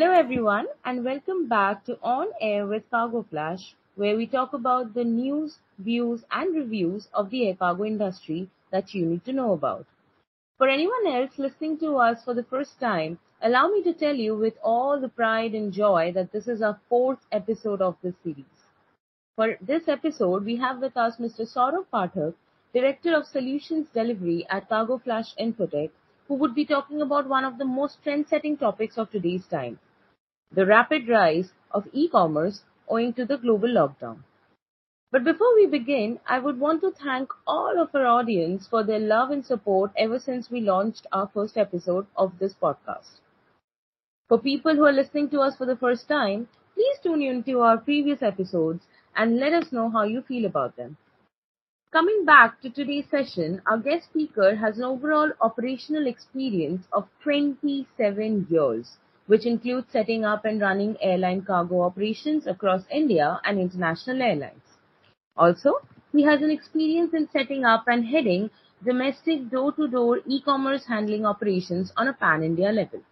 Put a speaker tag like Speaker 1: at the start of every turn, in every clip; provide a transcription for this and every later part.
Speaker 1: Hello, everyone, and welcome back to On Air with Cargo Flash, where we talk about the news, views, and reviews of the air cargo industry that you need to know about. For anyone else listening to us for the first time, allow me to tell you with all the pride and joy that this is our fourth episode of this series. For this episode, we have with us Mr. Saurabh Pathak, Director of Solutions Delivery at Cargo Flash Infotech, who would be talking about one of the most trend-setting topics of today's time, the rapid rise of e-commerce owing to the global lockdown. But before we begin, I would want to thank all of our audience for their love and support ever since we launched our first episode of this podcast. For people who are listening to us for the first time, please tune in to our previous episodes and let us know how you feel about them. Coming back to today's session, our guest speaker has an overall operational experience of 27 years, which includes setting up and running airline cargo operations across India and international airlines. Also, he has an experience in setting up and heading domestic door-to-door e-commerce handling operations on a pan-India level.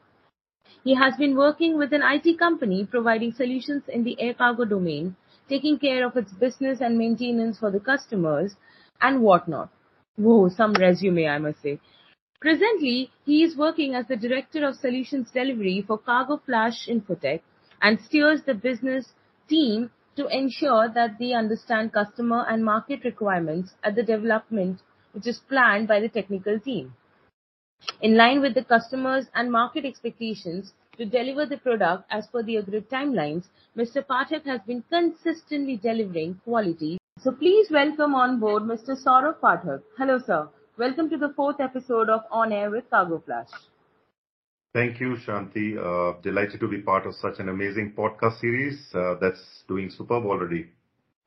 Speaker 1: He has been working with an IT company providing solutions in the air cargo domain, taking care of its business and maintenance for the customers, and whatnot. Whoa, some resume, I must say. Presently, he is working as the Director of Solutions Delivery for Cargo Flash Infotech and steers the business team to ensure that they understand customer and market requirements at the development which is planned by the technical team. In line with the customers and market expectations to deliver the product as per the agreed timelines, Mr. Pathak has been consistently delivering quality so please welcome on board Mr. Saurabh Pathak. Hello, sir. Welcome to the fourth episode of On Air with Cargo Flash.
Speaker 2: Thank you, Shanti. Uh, delighted to be part of such an amazing podcast series uh, that's doing superb already.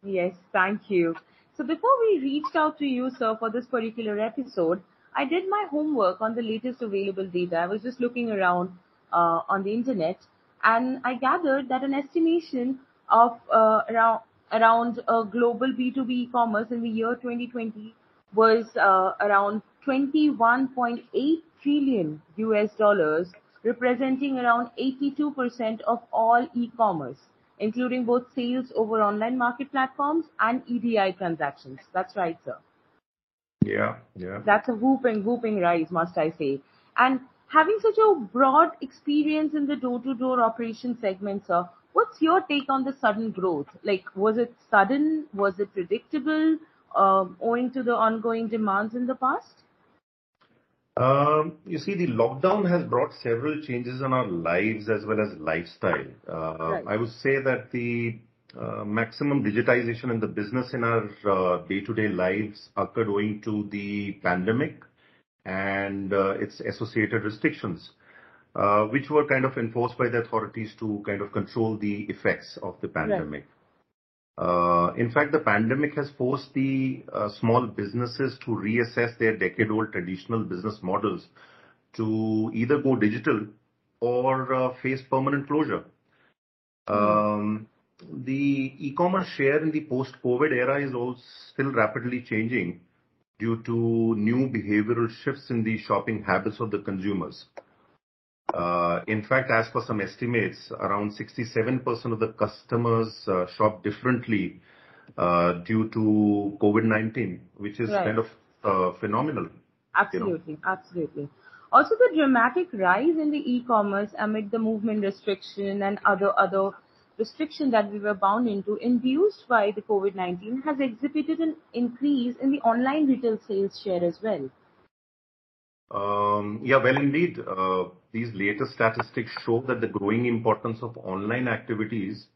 Speaker 1: Yes, thank you. So before we reached out to you, sir, for this particular episode, I did my homework on the latest available data. I was just looking around uh, on the internet and I gathered that an estimation of uh, around around uh, global B2B e-commerce in the year 2020 was uh, around 21.8 trillion US dollars, representing around 82% of all e-commerce, including both sales over online market platforms and EDI transactions. That's right, sir.
Speaker 2: Yeah, yeah.
Speaker 1: That's a whooping, whooping rise, must I say. And having such a broad experience in the door-to-door operation segment, sir, What's your take on the sudden growth? Like, was it sudden? Was it predictable, owing to the ongoing demands in the past?
Speaker 2: Um, you see, the lockdown has brought several changes in our lives as well as lifestyle. Uh, right. I would say that the uh, maximum digitization in the business in our uh, day-to-day lives occurred owing to the pandemic and uh, its associated restrictions. Uh, which were kind of enforced by the authorities to kind of control the effects of the pandemic. Right. Uh, in fact, the pandemic has forced the uh, small businesses to reassess their decade-old traditional business models to either go digital or uh, face permanent closure. Um, the e-commerce share in the post-COVID era is also still rapidly changing due to new behavioral shifts in the shopping habits of the consumers. Uh, in fact, as per some estimates, around 67% of the customers uh, shop differently uh, due to COVID-19, which is right. kind of phenomenal.
Speaker 1: Absolutely. You know? Absolutely. Also, the dramatic rise in the e-commerce amid the movement restriction and other other restriction that we were bound into, induced by the COVID-19, has exhibited an increase in the online retail sales share as well.
Speaker 2: Um, yeah, well, indeed, uh, these latest statistics show that the growing importance of online activities,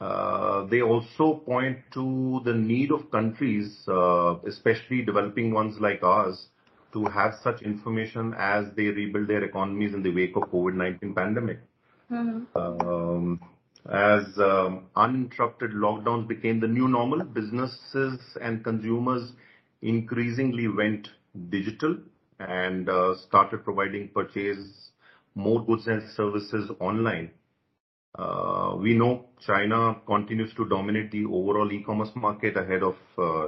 Speaker 2: uh, they also point to the need of countries, uh, especially developing ones like ours, to have such information as they rebuild their economies in the wake of COVID-19 pandemic. Mm-hmm. Um, as um, uninterrupted lockdowns became the new normal, businesses and consumers increasingly went digital and uh, started providing purchase more goods and services online. Uh, we know China continues to dominate the overall e-commerce market ahead of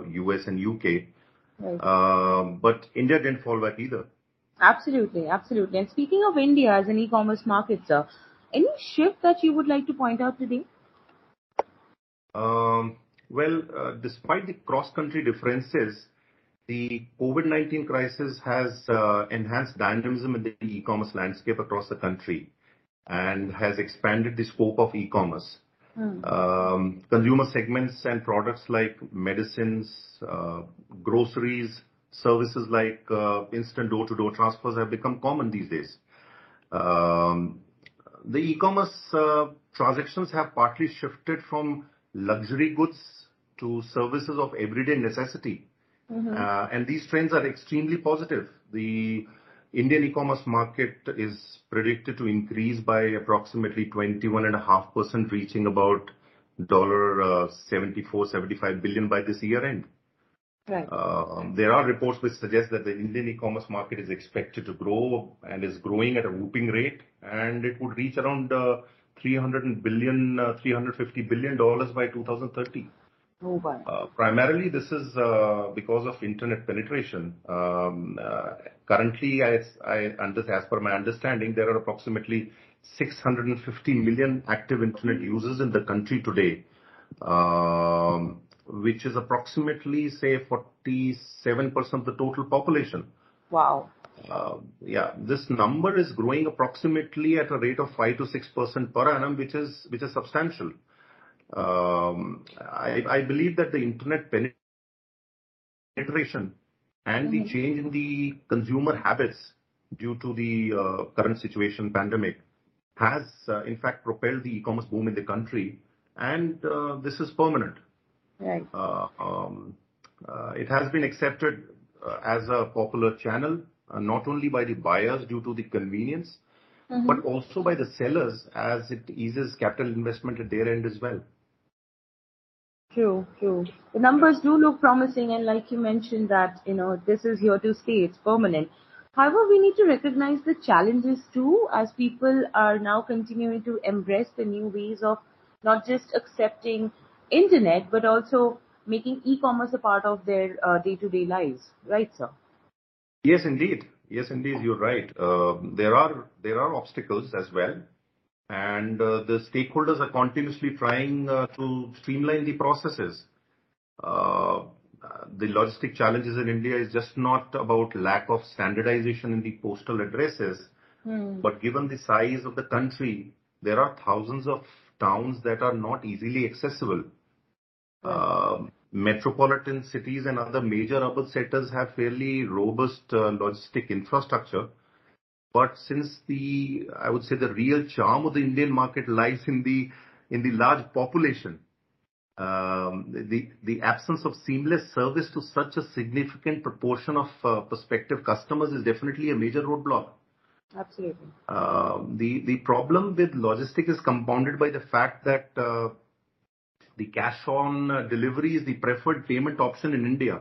Speaker 2: U.S. Uh, and U.K. Right. But India didn't fall back either.
Speaker 1: Absolutely. Absolutely. And speaking of India as an e-commerce market, sir, Any shift that you would like to point out today?
Speaker 2: Um, well, uh, despite the cross-country differences, the COVID-19 crisis has uh, enhanced dynamism in the e-commerce landscape across the country and has expanded the scope of e-commerce. Hmm. Um, consumer segments and products like medicines, uh, groceries, services like instant door-to-door transfers have become common these days. Um, the e-commerce transactions have partly shifted from luxury goods to services of everyday necessity. Mm-hmm. Uh, and these trends are extremely positive. The Indian e-commerce market is predicted to increase by approximately 21.5%, reaching about dollar $74 $75 billion by this year end. Right. Uh, there are reports which suggest that the Indian e-commerce market is expected to grow and is growing at a whooping rate, and it would reach around uh, 300 billion, uh, 350 billion dollars by 2030. Uh, primarily, this is uh, because of internet penetration. Um, uh, currently, as, I, as per my understanding, there are approximately 650 million active internet users in the country today, um, which is approximately, say, 47% of the total population.
Speaker 1: Wow.
Speaker 2: Uh, yeah, this number is growing approximately at a rate of 5%-6% per annum, which is which is substantial. Um, I believe that the internet penetration and the mm-hmm. change in the consumer habits due to the uh, current situation, pandemic, has uh, in fact propelled the e-commerce boom in the country, and this is permanent. Right. Um, it has been accepted as a popular channel uh, not only by the buyers due to the convenience, mm-hmm. but also by the sellers as it eases capital investment at their end as well.
Speaker 1: True, true. The numbers do look promising, and like you mentioned that, you know, this is here to stay, it's permanent. However, we need to recognize the challenges too, as people are now continuing to embrace the new ways of not just accepting internet, but also making e-commerce a part of their uh, day-to-day lives. Right, sir?
Speaker 2: Yes, indeed. Yes, indeed, you're right. Uh, there are there are obstacles as well, the stakeholders are continuously trying uh, to streamline the processes. The logistic challenges in India is just not about lack of standardization in the postal addresses, but given the size of the country, there are thousands of towns that are not easily accessible. Metropolitan cities and other major urban centers have fairly robust uh, logistic infrastructure. But since the, I would say, the real charm of the Indian market lies in the in the large population, um, the the absence of seamless service to such a significant proportion of uh, prospective customers is definitely a major roadblock.
Speaker 1: Absolutely.
Speaker 2: Uh, the the problem with logistics is compounded by the fact that uh, the cash on uh, delivery is the preferred payment option in India.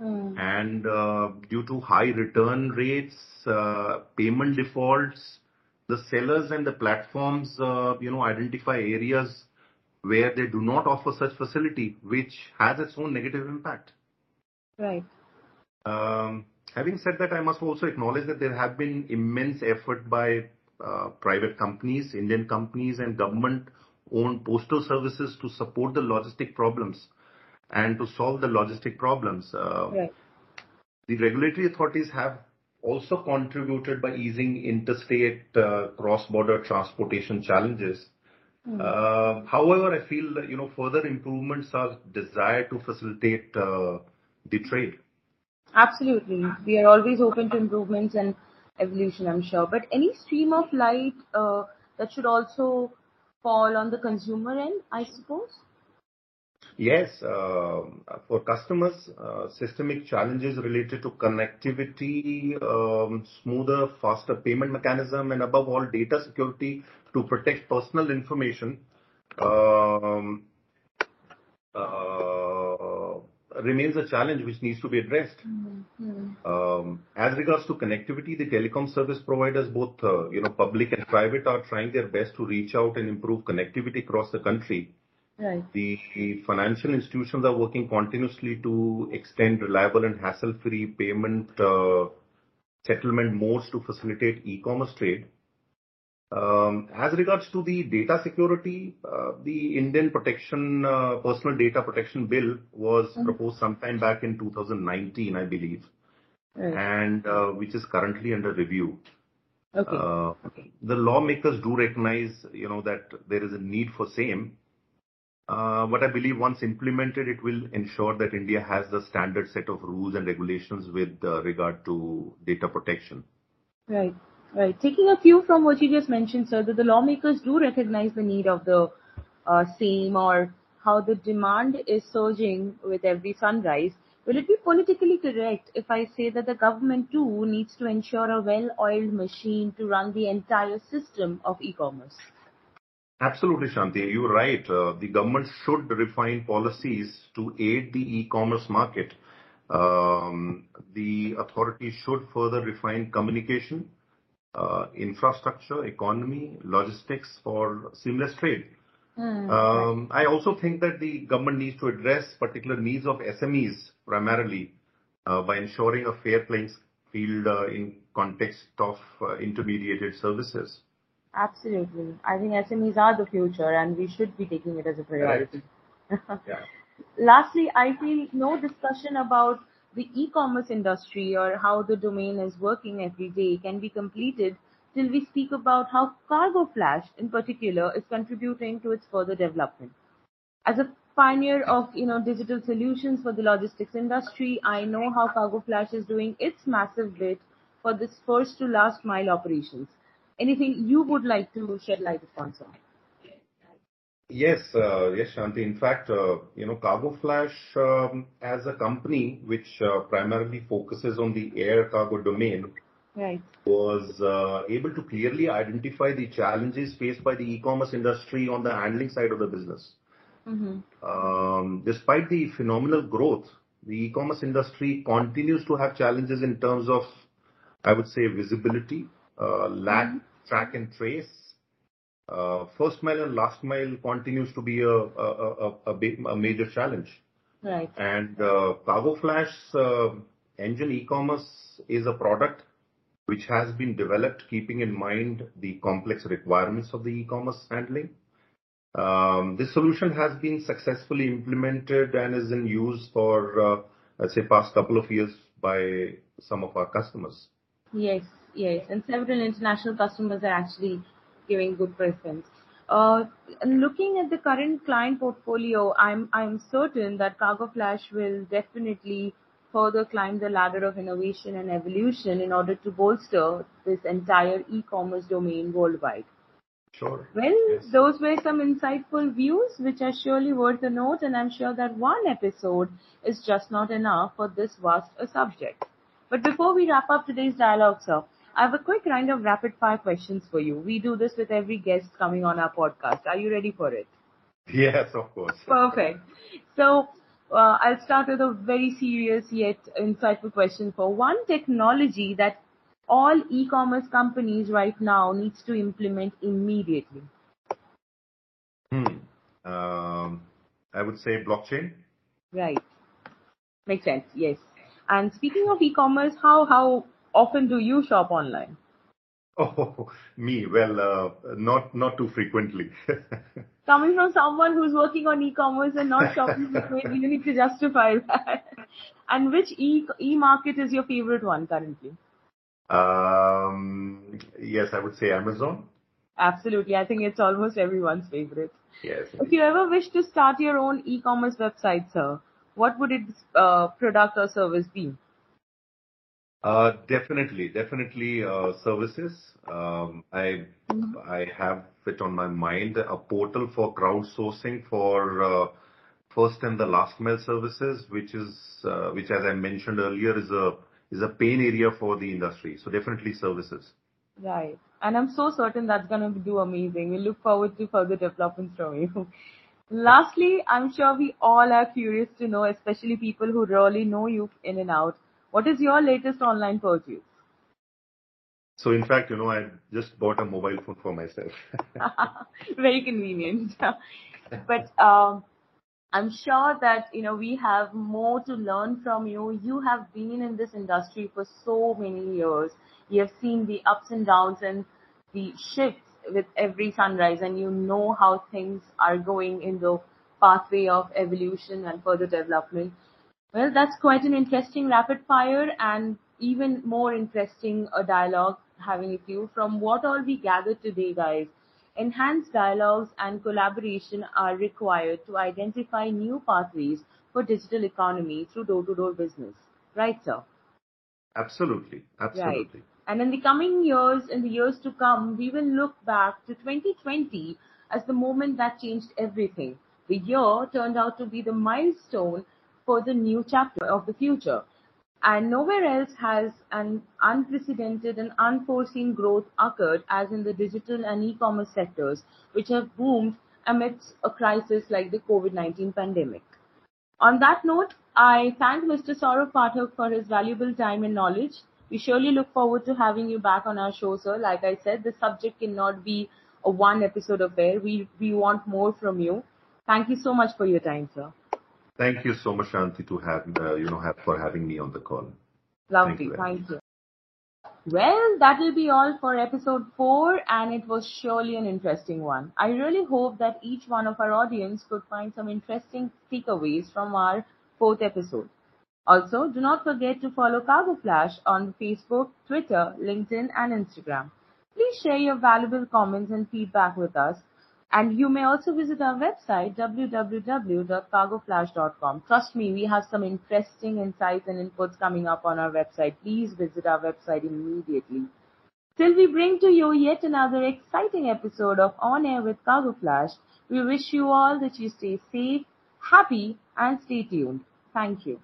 Speaker 2: Mm. And uh, due to high return rates, uh, payment defaults, the sellers and the platforms, you know, identify areas where they do not offer such facility, which has its own negative impact.
Speaker 1: Right.
Speaker 2: Um, having said that, I must also acknowledge that there have been immense effort by uh, private companies, Indian companies and government-owned postal services to support the logistic problems and to solve the logistic problems. Uh, right. The regulatory authorities have also contributed by easing interstate uh, cross-border transportation challenges. Mm. Uh, however, I feel you know further improvements are desired to facilitate uh, the trade.
Speaker 1: Absolutely, we are always open to improvements and evolution. I'm sure, but any stream of light uh, that should also fall on the consumer end, I suppose?
Speaker 2: Yes. Uh, for customers, uh, systemic challenges related to connectivity, um, smoother, faster payment mechanism, and above all, data security to protect personal information um, uh, remains a challenge which needs to be addressed. Mm-hmm. Um, as regards to connectivity, the telecom service providers, both uh, you know public and private, are trying their best to reach out and improve connectivity across the country. Right. The financial institutions are working continuously to extend reliable and hassle-free payment uh, settlement modes to facilitate e-commerce trade. Um, as regards to the data security, uh, the Indian Protection uh, Personal Data Protection Bill was mm-hmm. proposed sometime back in 2019, I believe, right. and uh, which is currently under review. Okay. Uh, okay. The lawmakers do recognize, you know, that there is a need for same. Uh, but I believe once implemented, it will ensure that India has the standard set of rules and regulations with uh, regard to data protection.
Speaker 1: Right. Right. Taking a cue from what you just mentioned, sir, that the lawmakers do recognize the need of the uh, same or how the demand is surging with every sunrise. Will it be politically correct if I say that the government too needs to ensure a well-oiled machine to run the entire system of e-commerce?
Speaker 2: Absolutely, Shanti. You're right. Uh, the government should refine policies to aid the e-commerce market. Um, the authorities should further refine communication uh, infrastructure, economy, logistics for seamless trade. Mm, um, I also think that the government needs to address particular needs of SMEs primarily uh, by ensuring a fair playing field uh, in context of uh, intermediated services.
Speaker 1: Absolutely. I think SMEs are the future and we should be taking it as a priority. yeah. Lastly, I feel no discussion about the e-commerce industry or how the domain is working every day can be completed till we speak about how Cargo Flash in particular is contributing to its further development. As a pioneer of you know digital solutions for the logistics industry, I know how Cargo Flash is doing its massive bit for this first to last mile operations. Anything you would like to shed light upon, sir?
Speaker 2: Yes, uh, yes, Shanti. In fact, uh, you know, Cargo Flash, um, as a company which uh, primarily focuses on the air cargo domain, right. was uh, able to clearly identify the challenges faced by the e-commerce industry on the handling side of the business. Mm-hmm. Um, despite the phenomenal growth, the e-commerce industry continues to have challenges in terms of, I would say, visibility, uh, lack, mm-hmm. Track and trace, uh, first mile and last mile continues to be a a a major challenge. Right. And uh, Cargo Flash uh, engine e-commerce is a product which has been developed keeping in mind the complex requirements of the e-commerce handling. Um, this solution has been successfully implemented and is in use for, let's say, past couple of years by some of our customers.
Speaker 1: Yes, yes. And several international customers are actually giving good preference. Uh, looking at the current client portfolio, I'm I'm certain that Cargo Flash will definitely further climb the ladder of innovation and evolution in order to bolster this entire e-commerce domain worldwide.
Speaker 2: Sure.
Speaker 1: Well, yes. those were some insightful views which are surely worth a note and I'm sure that one episode is just not enough for this vast a subject. But before we wrap up today's dialogue, sir, I have a quick round of rapid fire questions for you. We do this with every guest coming on our podcast. Are you ready for it?
Speaker 2: Yes, of course.
Speaker 1: Perfect. So, uh, I'll start with a very serious yet insightful question for one technology that all e-commerce companies right now needs to implement immediately.
Speaker 2: Hmm. Um, I would say blockchain.
Speaker 1: Right. Makes sense. Yes. And speaking of e-commerce, how how often do you shop online?
Speaker 2: Oh, me? Well, uh, not not too frequently.
Speaker 1: Coming from someone who's working on e-commerce and not shopping frequently, you need to justify that. and which e e-market is your favorite one currently?
Speaker 2: Um, yes, I would say Amazon.
Speaker 1: Absolutely, I think it's almost everyone's favorite.
Speaker 2: Yes.
Speaker 1: If you ever wish to start your own e-commerce website, sir, what would its uh, product or service be?
Speaker 2: Uh, definitely. Definitely, uh, services. Um, I mm-hmm. I have it on my mind, a portal for crowdsourcing for uh, first and the last mile services, which is, which as I mentioned earlier, is a is a pain area for the industry. So definitely services.
Speaker 1: Right. And I'm so certain that's gonna do amazing. We look forward to further developments from you. Lastly, I'm sure we all are curious to know, especially people who really know you in and out, what is your latest online purchase?
Speaker 2: So in fact, you know, I just bought a mobile phone for myself.
Speaker 1: Very convenient. but um, I'm sure that you know we have more to learn from you. You have been in this industry for so many years. You have seen the ups and downs and the shifts with every sunrise and you know how things are going in the pathway of evolution and further development. Well, that's quite an interesting rapid fire and even more interesting a dialogue having with you. From what all we gathered today, guys, enhanced dialogues and collaboration are required to identify new pathways for digital economy through door-to-door business. Right, sir?
Speaker 2: Absolutely. Absolutely.
Speaker 1: Right. And in the coming years, in the years to come, we will look back to 2020 as the moment that changed everything. The year turned out to be the milestone for the new chapter of the future. And nowhere else has an unprecedented and unforeseen growth occurred as in the digital and e-commerce sectors, which have boomed amidst a crisis like the COVID-19 pandemic. On that note, I thank Mr. Saurabh Pathak for his valuable time and knowledge. We surely look forward to having you back on our show, sir. Like I said, the subject cannot be a one episode affair. We, we want more from you. Thank you so much for your time, sir.
Speaker 2: Thank you so much, Shanti, to have, uh, you know, have, for having me on the call.
Speaker 1: Lovely. Thank you. Thank you. Well, that will be all for episode 4 and it was surely an interesting one. I really hope that each one of our audience could find some interesting takeaways from our fourth episode. Also, do not forget to follow Cargo Flash on Facebook, Twitter, LinkedIn and Instagram. Please share your valuable comments and feedback with us and you may also visit our website www.cargoflash.com. Trust me, we have some interesting insights and inputs coming up on our website. Please visit our website immediately. Till we bring to you yet another exciting episode of On Air with Cargo Flash, we wish you all that you stay safe, happy, and stay tuned. Thank you.